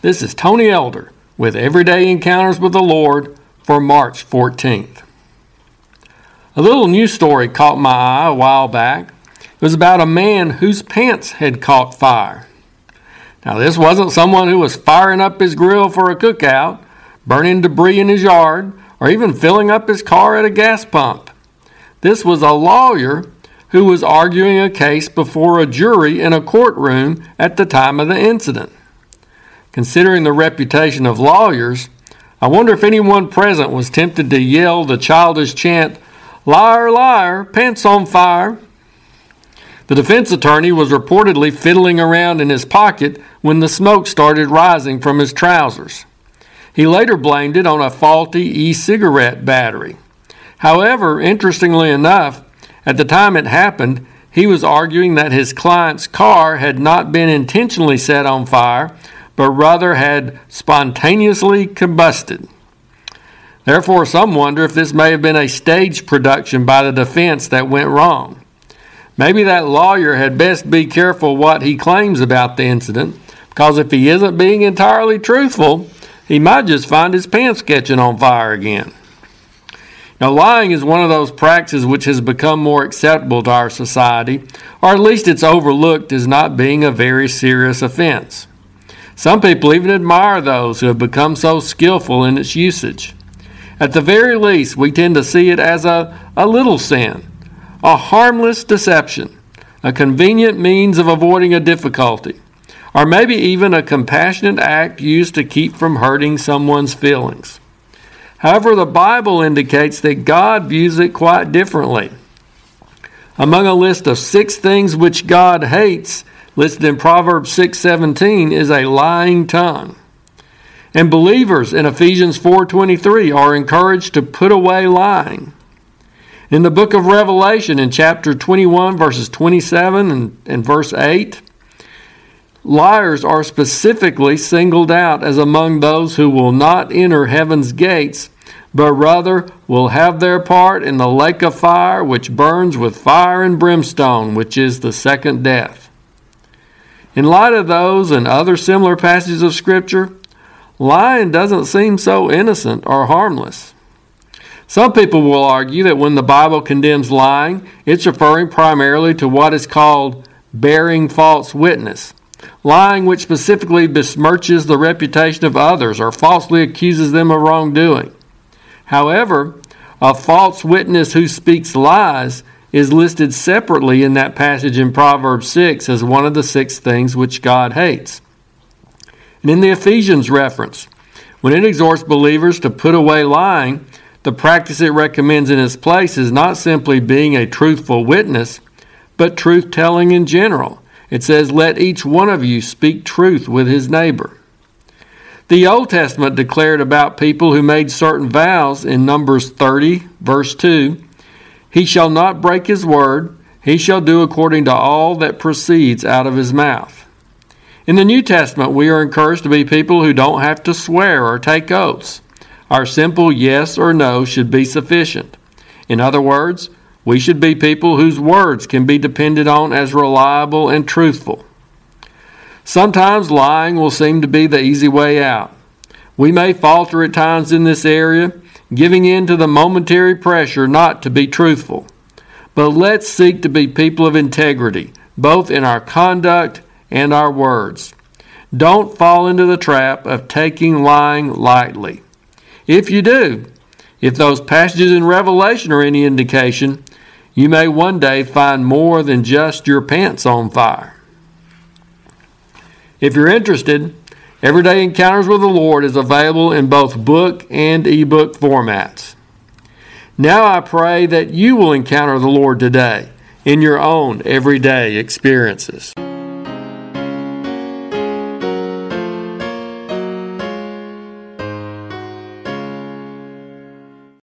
This is Tony Elder with Everyday Encounters with the Lord for March 14th. A little news story caught my eye a while back. It was about a man whose pants had caught fire. Now, this wasn't someone who was firing up his grill for a cookout, burning debris in his yard, or even filling up his car at a gas pump. This was a lawyer who was arguing a case before a jury in a courtroom at the time of the incident. Considering the reputation of lawyers, I wonder if anyone present was tempted to yell the childish chant, Liar, liar, pants on fire. The defense attorney was reportedly fiddling around in his pocket when the smoke started rising from his trousers. He later blamed it on a faulty e cigarette battery. However, interestingly enough, at the time it happened, he was arguing that his client's car had not been intentionally set on fire, but rather had spontaneously combusted. Therefore, some wonder if this may have been a stage production by the defense that went wrong. Maybe that lawyer had best be careful what he claims about the incident, because if he isn't being entirely truthful, he might just find his pants catching on fire again. Now, lying is one of those practices which has become more acceptable to our society, or at least it's overlooked as not being a very serious offense. Some people even admire those who have become so skillful in its usage. At the very least, we tend to see it as a, a little sin, a harmless deception, a convenient means of avoiding a difficulty, or maybe even a compassionate act used to keep from hurting someone's feelings. However, the Bible indicates that God views it quite differently. Among a list of six things which God hates, listed in Proverbs 6:17 is a lying tongue. And believers in Ephesians 4:23 are encouraged to put away lying. In the book of Revelation in chapter 21 verses 27 and, and verse 8, Liars are specifically singled out as among those who will not enter heaven's gates, but rather will have their part in the lake of fire which burns with fire and brimstone, which is the second death. In light of those and other similar passages of Scripture, lying doesn't seem so innocent or harmless. Some people will argue that when the Bible condemns lying, it's referring primarily to what is called bearing false witness lying which specifically besmirches the reputation of others or falsely accuses them of wrongdoing. However, a false witness who speaks lies is listed separately in that passage in Proverbs 6 as one of the six things which God hates. And in the Ephesians reference, when it exhorts believers to put away lying, the practice it recommends in its place is not simply being a truthful witness, but truth telling in general it says, Let each one of you speak truth with his neighbor. The Old Testament declared about people who made certain vows in Numbers 30, verse 2 He shall not break his word, he shall do according to all that proceeds out of his mouth. In the New Testament, we are encouraged to be people who don't have to swear or take oaths. Our simple yes or no should be sufficient. In other words, we should be people whose words can be depended on as reliable and truthful. Sometimes lying will seem to be the easy way out. We may falter at times in this area, giving in to the momentary pressure not to be truthful. But let's seek to be people of integrity, both in our conduct and our words. Don't fall into the trap of taking lying lightly. If you do, if those passages in Revelation are any indication, you may one day find more than just your pants on fire. If you're interested, Everyday Encounters with the Lord is available in both book and ebook formats. Now I pray that you will encounter the Lord today in your own everyday experiences.